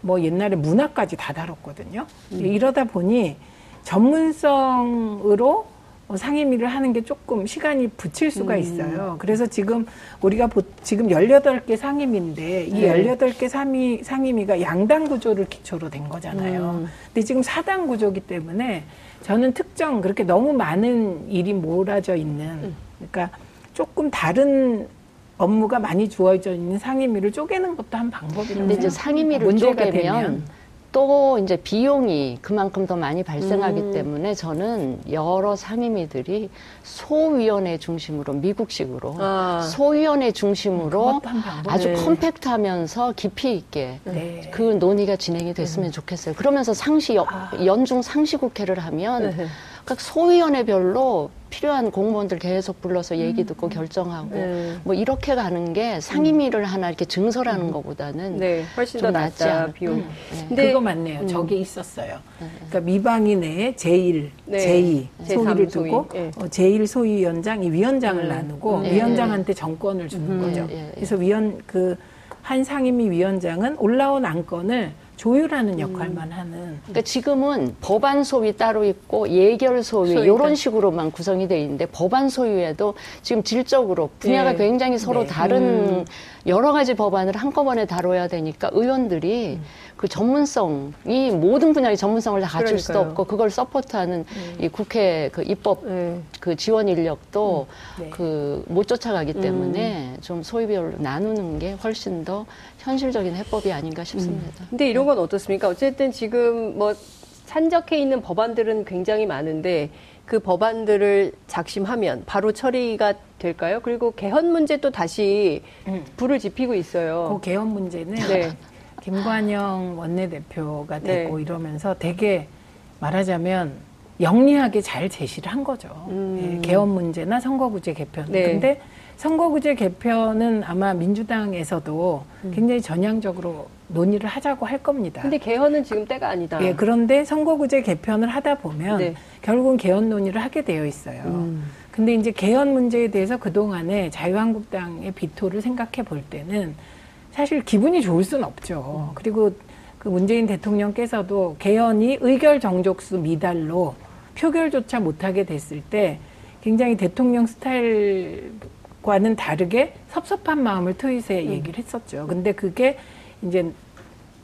Speaker 7: 뭐 옛날에 문화까지 다 다뤘거든요. 이러다 보니 전문성으로 어, 상임위를 하는 게 조금 시간이 붙일 수가 있어요. 그래서 지금 우리가 보, 지금 18개 상임위인데 이
Speaker 5: 네.
Speaker 7: 18개 상임위, 상임위가 양당 구조를 기초로 된 거잖아요. 근데 지금 사당 구조기 때문에 저는 특정 그렇게 너무 많은 일이 몰아져 있는 그러니까 조금 다른 업무가 많이 주어져 있는 상임위를 쪼개는 것도 한 방법이라고
Speaker 6: 근데 이제. 상임위를
Speaker 7: 문제가
Speaker 6: 쪼개면
Speaker 7: 되면
Speaker 6: 또 이제 비용이 그만큼 더 많이 발생하기
Speaker 5: 음.
Speaker 6: 때문에 저는 여러 상임위들이 소위원회 중심으로 미국식으로
Speaker 5: 아.
Speaker 6: 소위원회 중심으로
Speaker 7: 방법.
Speaker 6: 아주
Speaker 5: 네.
Speaker 6: 컴팩트하면서 깊이 있게
Speaker 7: 네.
Speaker 6: 그 논의가 진행이 됐으면 좋겠어요. 그러면서 상시 여- 연중 상시 국회를 하면
Speaker 5: 네.
Speaker 6: 각 소위원회별로 필요한 공무원들 계속 불러서 얘기 듣고 결정하고
Speaker 5: 네.
Speaker 6: 뭐 이렇게 가는 게 상임위를 하나 이렇게 증설하는 것보다는
Speaker 5: 네, 훨씬 좀더
Speaker 6: 낫지
Speaker 5: 낫다
Speaker 6: 않을까.
Speaker 5: 비용.
Speaker 6: 네.
Speaker 5: 근데
Speaker 7: 그거 맞네요. 저게 있었어요. 그러니까 미방위 내에 제1,
Speaker 5: 네.
Speaker 7: 제2
Speaker 5: 제3
Speaker 7: 소위를
Speaker 5: 소위.
Speaker 7: 두고
Speaker 5: 예.
Speaker 7: 어, 제1 소위원장 이 위원장을
Speaker 5: 음.
Speaker 7: 나누고
Speaker 6: 음.
Speaker 7: 위원장한테 정권을 주는 거죠.
Speaker 6: 예, 예.
Speaker 7: 그래서 위원 그 한 상임위 위원장은 올라온 안건을 조율하는 역할만 하는
Speaker 6: 그러니까 지금은 법안 소위 따로 있고 예결 소위
Speaker 5: 소위가.
Speaker 6: 이런 식으로만 구성이 돼 있는데 법안 소위에도 지금 질적으로 분야가
Speaker 5: 네.
Speaker 6: 굉장히 서로
Speaker 7: 네.
Speaker 6: 다른 여러 가지 법안을 한꺼번에 다뤄야 되니까 의원들이 그 전문성이 모든 분야의 전문성을 다 갖출 수도
Speaker 5: 그러니까요.
Speaker 6: 없고 그걸 서포트하는 이 국회 그 입법
Speaker 5: 네.
Speaker 6: 그 지원 인력도
Speaker 7: 네.
Speaker 6: 그못 쫓아가기
Speaker 5: 음.
Speaker 6: 때문에 좀 소위별로 나누는 게 훨씬 더 현실적인 해법이 아닌가 싶습니다.
Speaker 5: 근데 이런 건 어떻습니까? 어쨌든 지금 뭐 산적해 있는 법안들은 굉장히 많은데 그 법안들을 작심하면 바로 처리가 될까요? 그리고 개헌 문제 또 다시
Speaker 7: 음.
Speaker 5: 불을 지피고 있어요.
Speaker 7: 그 개헌 문제는
Speaker 5: 네. (laughs)
Speaker 7: 김관영 원내대표가
Speaker 5: 네.
Speaker 7: 되고 이러면서 되게 말하자면 영리하게 잘 제시를 한 거죠.
Speaker 5: 음.
Speaker 7: 예, 개헌 문제나 선거구제 개편.
Speaker 5: 네.
Speaker 7: 근데 선거구제 개편은 아마 민주당에서도 굉장히 전향적으로 논의를 하자고 할 겁니다.
Speaker 5: 음. 근데 개헌은 지금 때가 아니다.
Speaker 7: 예, 그런데 선거구제 개편을 하다 보면
Speaker 5: 네.
Speaker 7: 결국은 개헌 논의를 하게 되어 있어요.
Speaker 5: 음.
Speaker 7: 근데 이제 개헌 문제에 대해서 그동안에 자유한국당의 비토를 생각해 볼 때는 사실 기분이 좋을 수는 없죠. 그리고 그 문재인 대통령께서도 개헌이 의결 정족수 미달로 표결조차 못하게 됐을 때 굉장히 대통령 스타일과는 다르게 섭섭한 마음을 트윗에 얘기를 했었죠. 근데 그게 이제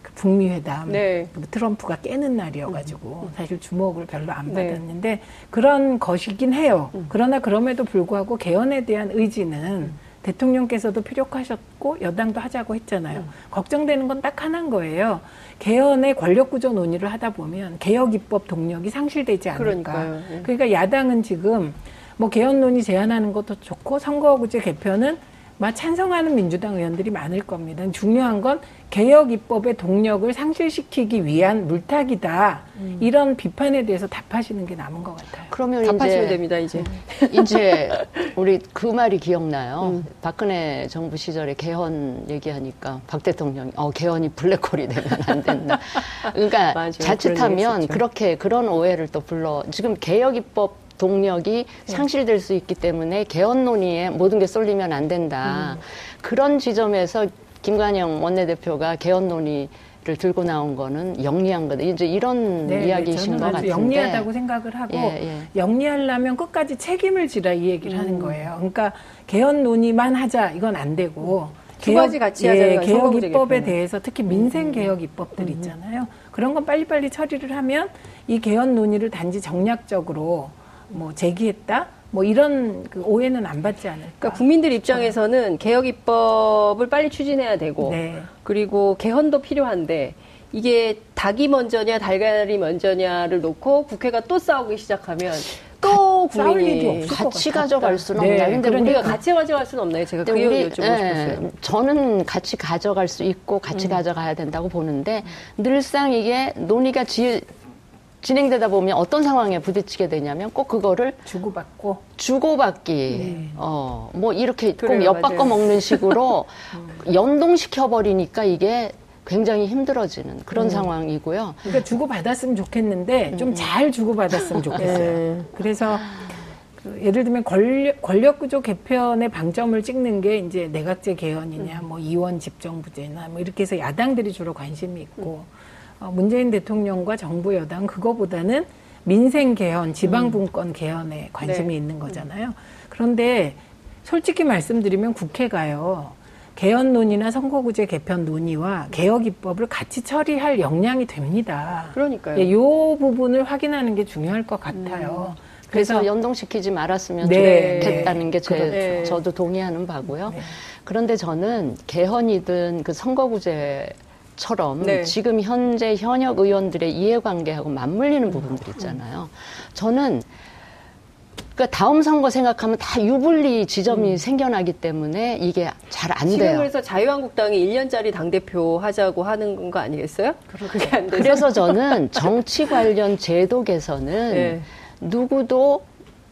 Speaker 7: 그 북미 회담
Speaker 5: 네.
Speaker 7: 그 트럼프가 깨는 날이어가지고 사실 주목을 별로 안
Speaker 5: 네.
Speaker 7: 받았는데 그런 것이긴 해요. 그러나 그럼에도 불구하고 개헌에 대한 의지는 대통령께서도 피력하셨고 여당도 하자고 했잖아요. 걱정되는 건 딱 하나인 거예요. 개헌의 권력구조 논의를 하다 보면 개혁 입법 동력이 상실되지 않을까.
Speaker 5: 예.
Speaker 7: 그러니까 야당은 지금 뭐 개헌 논의 제안하는 것도 좋고 선거구제 개편은 막 찬성하는 민주당 의원들이 많을 겁니다. 중요한 건 개혁 입법의 동력을 상실시키기 위한 물타기다. 이런 비판에 대해서 답하시는 게 남은 것 같아요.
Speaker 6: 그러면
Speaker 5: 답하시면
Speaker 6: 이제
Speaker 5: 됩니다, 이제.
Speaker 6: 이제 우리 그 말이 기억나요.
Speaker 5: 음.
Speaker 6: 박근혜 정부 시절에 개헌 얘기하니까 박 대통령이 어 개헌이 블랙홀이 되면 안 된다. 그러니까 (laughs)
Speaker 5: 맞아요.
Speaker 6: 자칫하면. 그렇게 그런 오해를 또 불러 지금 개혁 입법 동력이
Speaker 5: 네.
Speaker 6: 상실될 수 있기 때문에 개헌 논의에 모든 게 쏠리면 안 된다.
Speaker 5: 음.
Speaker 6: 그런 지점에서 김관영 원내대표가 개헌 논의 를 들고 나온 거는 영리한 거다. 이제 이런 이야기이신
Speaker 7: 네, 저는
Speaker 6: 것 같은데.
Speaker 7: 영리하다고 생각을 하고
Speaker 6: 예, 예.
Speaker 7: 영리하려면 끝까지 책임을 지라 이 얘기를
Speaker 5: 음.
Speaker 7: 하는 거예요. 그러니까 개헌 논의만 하자 이건 안 되고
Speaker 5: 두 가지 같이 하자는
Speaker 7: 예,
Speaker 5: 건
Speaker 7: 개혁 입법에. 대해서 특히 민생 개혁 입법들 있잖아요. 그런 건 빨리빨리 처리를 하면 이 개헌 논의를 단지 정략적으로 뭐 제기했다 뭐 이런 그 오해는 안 받지 않을까.
Speaker 5: 그러니까 국민들 입장에서는 개혁 입법을 빨리 추진해야 되고
Speaker 7: 네.
Speaker 5: 그리고 개헌도 필요한데 이게 닭이 먼저냐 달걀이 먼저냐를 놓고 국회가 또 싸우기 시작하면 또 국민이
Speaker 6: 같이. 가져갈 수는
Speaker 7: 네,
Speaker 6: 없다. 근데
Speaker 5: 우리가
Speaker 6: 우리가
Speaker 5: 같이 가져갈 수는 없나요? 제가 그
Speaker 6: 근데
Speaker 5: 얘기 여쭤보고
Speaker 6: 예,
Speaker 5: 싶었어요.
Speaker 6: 저는 같이 가져갈 수 있고 같이 가져가야 된다고 보는데 늘상 이게 논의가 지, 진행되다 보면 어떤 상황에 부딪히게 되냐면 꼭 그거를
Speaker 7: 주고받고.
Speaker 6: 주고받기, 어, 뭐 이렇게 꼭 엿바꿔. 먹는 식으로 (laughs) 연동시켜 버리니까 이게 굉장히 힘들어지는 그런 상황이고요.
Speaker 7: 그러니까 주고받았으면 좋겠는데 좀잘 주고받았으면 좋겠어요. 그래서 그 예를 들면 권력, 권력 구조 개편의 방점을 찍는 게 이제 내각제 개헌이냐, 뭐 이원 집정부제나 뭐 이렇게 해서 야당들이 주로 관심이 있고 어, 문재인 대통령과 정부 여당 그거보다는 민생 개헌, 지방 분권 개헌에 관심이
Speaker 5: 네.
Speaker 7: 있는 거잖아요. 그런데 솔직히 말씀드리면 국회가요. 개헌 논의나 선거구제 개편 논의와 개혁 입법을 같이 처리할 역량이 됩니다.
Speaker 5: 그러니까요.
Speaker 7: 예, 요 부분을 확인하는 게 중요할 것 같아요.
Speaker 6: 그래서 연동시키지 말았으면
Speaker 7: 네.
Speaker 6: 좋겠다는 게 제,
Speaker 5: 네.
Speaker 6: 저도 동의하는 바고요.
Speaker 7: 네.
Speaker 6: 그런데 저는 개헌이든 그 선거구제 처럼
Speaker 5: 네.
Speaker 6: 지금 현재 현역 의원들의 이해관계하고 맞물리는 부분들 있잖아요. 저는 그러니까 다음 선거 생각하면 다 유불리 지점이 생겨나기 때문에 이게 잘안
Speaker 5: 지금
Speaker 6: 돼요.
Speaker 5: 그래서 자유한국당이 1년짜리 당대표 하자고 하는 거 아니겠어요? 그렇게 안 돼서.
Speaker 6: 그래서 저는 정치 관련 제도 개선은 (laughs)
Speaker 5: 네.
Speaker 6: 누구도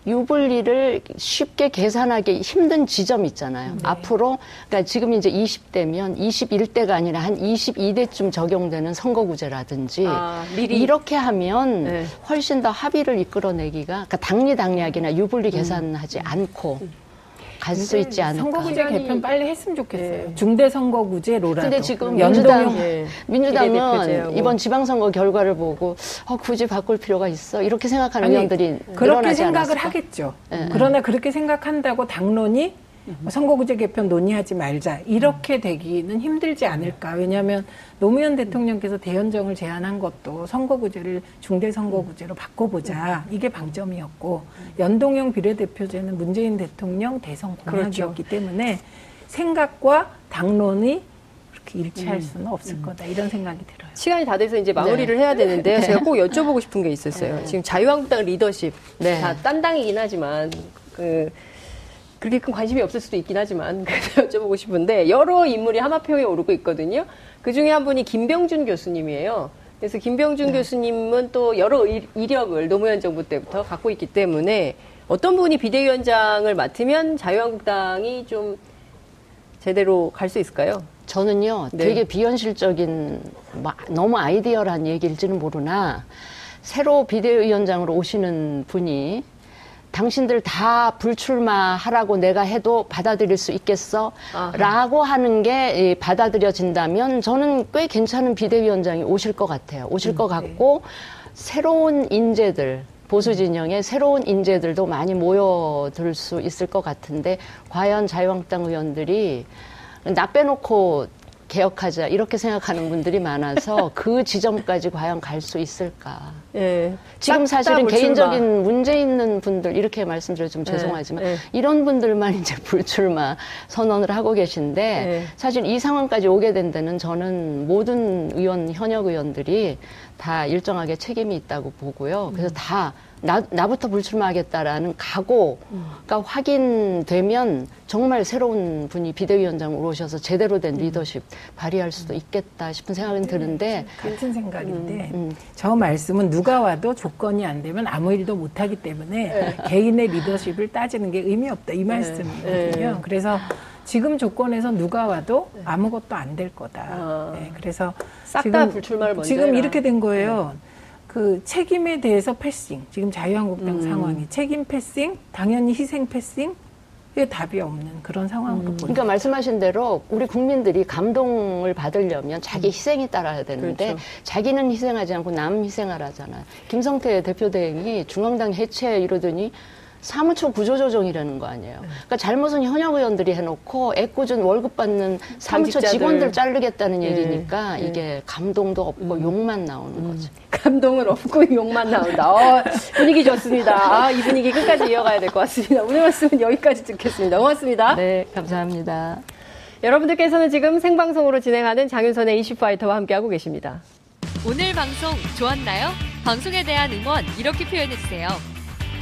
Speaker 6: 유불리를 쉽게 계산하기 힘든 지점이 있잖아요. 앞으로 그러니까 지금 이제 20대면 21대가 아니라 한 22대쯤 적용되는 선거구제라든지
Speaker 5: 아.
Speaker 6: 이렇게 하면
Speaker 5: 네.
Speaker 6: 훨씬 더 합의를 이끌어내기가 그러니까 당리 당략이나 유불리 계산하지 않고 갈 수 있지 않을까.
Speaker 7: 선거구제 개편 빨리 했으면 좋겠어요. 중대 선거구제로라도.
Speaker 6: 근데 지금
Speaker 7: 연동형
Speaker 6: 민주당,
Speaker 5: 예.
Speaker 6: 민주당은. 이번 지방선거 결과를 보고 어, 굳이 바꿀 필요가 있어 이렇게 생각하는
Speaker 7: 아니,
Speaker 6: 의원들이
Speaker 7: 그렇게 생각을
Speaker 6: 않았을까?
Speaker 7: 하겠죠.
Speaker 6: 예.
Speaker 7: 그러나 그렇게 생각한다고 당론이 선거구제 개편 논의하지 말자. 이렇게 되기는 힘들지 않을까. 왜냐하면 노무현 대통령께서 대연정을 제안한 것도 선거구제를 중대선거구제로 바꿔보자. 이게 방점이었고 연동형 비례대표제는 문재인 대통령 대선 공약이었기 때문에 생각과 당론이 그렇게 일치할 수는 없을 거다. 이런 생각이 들어요.
Speaker 5: 시간이 다 돼서 이제 마무리를 해야 되는데 제가 꼭 여쭤보고 싶은 게 있었어요. 지금 자유한국당 리더십
Speaker 6: 네.
Speaker 5: 다딴 당이긴 하지만 그 그렇게 큰 관심이 없을 수도 있긴 하지만 그래서 (laughs) 여쭤보고 싶은데 여러 인물이 하마평에 오르고 있거든요. 그 중에 한 분이 김병준 교수님이에요. 그래서 김병준 교수님은 또 여러 일- 이력을 노무현 정부 때부터 갖고 있기 때문에 어떤 분이 비대위원장을 맡으면 자유한국당이 좀 제대로 갈 수 있을까요?
Speaker 6: 저는요
Speaker 5: 네.
Speaker 6: 되게 비현실적인 막 너무 아이디어란 얘기일지는 모르나 새로 비대위원장으로 오시는 분이 당신들 다 불출마하라고 내가 해도 받아들일 수 있겠어?
Speaker 5: 아하.
Speaker 6: 라고 하는 게 이, 받아들여진다면 저는 꽤 괜찮은 비대위원장이 오실 것 같아요. 오실 것 같고 새로운 인재들 보수 진영의 새로운 인재들도 많이 모여들 수 있을 것 같은데 과연 자유한국당 의원들이 나 빼놓고 개혁하자 이렇게 생각하는 분들이 많아서 그 지점까지 과연 갈 수 있을까?
Speaker 5: 예.
Speaker 6: 지금 사실은. 개인적인 문제 있는 분들 이렇게 말씀드려 좀
Speaker 5: 네,
Speaker 6: 죄송하지만
Speaker 5: 네.
Speaker 6: 이런 분들만 (laughs) 이제 불출마 선언을 하고 계신데
Speaker 5: 네.
Speaker 6: 사실 이 상황까지 오게 된 데는 저는 모든 의원 현역 의원들이 다 일정하게 책임이 있다고 보고요. 그래서
Speaker 5: 음.
Speaker 6: 다 나, 나부터 불출마하겠다라는 각오가 확인되면 정말 새로운 분이 비대위원장으로 오셔서 제대로
Speaker 5: 음.
Speaker 6: 된 리더십 발휘할 수도 있겠다 싶은 생각은 드는데
Speaker 7: 같은 생각인데
Speaker 6: 음.
Speaker 7: 저 말씀은 누가 와도 조건이 안 되면 아무 일도 못하기 때문에 개인의 리더십을 따지는 게 의미 없다 이 말씀이거든요.
Speaker 5: 네.
Speaker 7: 그래서 지금 조건에서 누가 와도 아무것도 안 될 거다.
Speaker 5: 아.
Speaker 7: 네, 그래서
Speaker 5: 싹다
Speaker 7: 지금-
Speaker 5: 불출마를 먼저
Speaker 7: 지금
Speaker 5: 해라.
Speaker 7: 이렇게 된 거예요. 그 책임에 대해서 패싱 지금 자유한국당
Speaker 5: 음.
Speaker 7: 상황이 책임 패싱 당연히 희생 패싱 이게 답이 없는 그런 상황으로 보입니다.
Speaker 6: 그러니까 말씀하신 대로 우리 국민들이 감동을 받으려면 자기 희생이 따라야 되는데
Speaker 5: 그렇죠.
Speaker 6: 자기는 희생하지 않고 남 희생하라잖아요. 김성태 대표 대행이 중앙당 해체 이러더니 사무처 구조조정이라는 거 아니에요. 그러니까 잘못은 현역 의원들이 해놓고 애꿎은 월급 받는 사무처. 직원들 자르겠다는
Speaker 5: 예,
Speaker 6: 얘기니까
Speaker 5: 예.
Speaker 6: 이게 감동도 없고 욕만 나오는 거죠.
Speaker 5: 감동은 없고 (laughs) 욕만 나온다. 어, 분위기 좋습니다. 아, 이 분위기 끝까지 이어가야 될 것 같습니다. 오늘 말씀은 여기까지 듣겠습니다. 고맙습니다.
Speaker 6: 네, 감사합니다.
Speaker 5: 여러분들께서는 지금 생방송으로 진행하는 장윤선의 이슈파이터와 함께하고 계십니다.
Speaker 8: 오늘 방송 좋았나요? 방송에 대한 응원 이렇게 표현해주세요.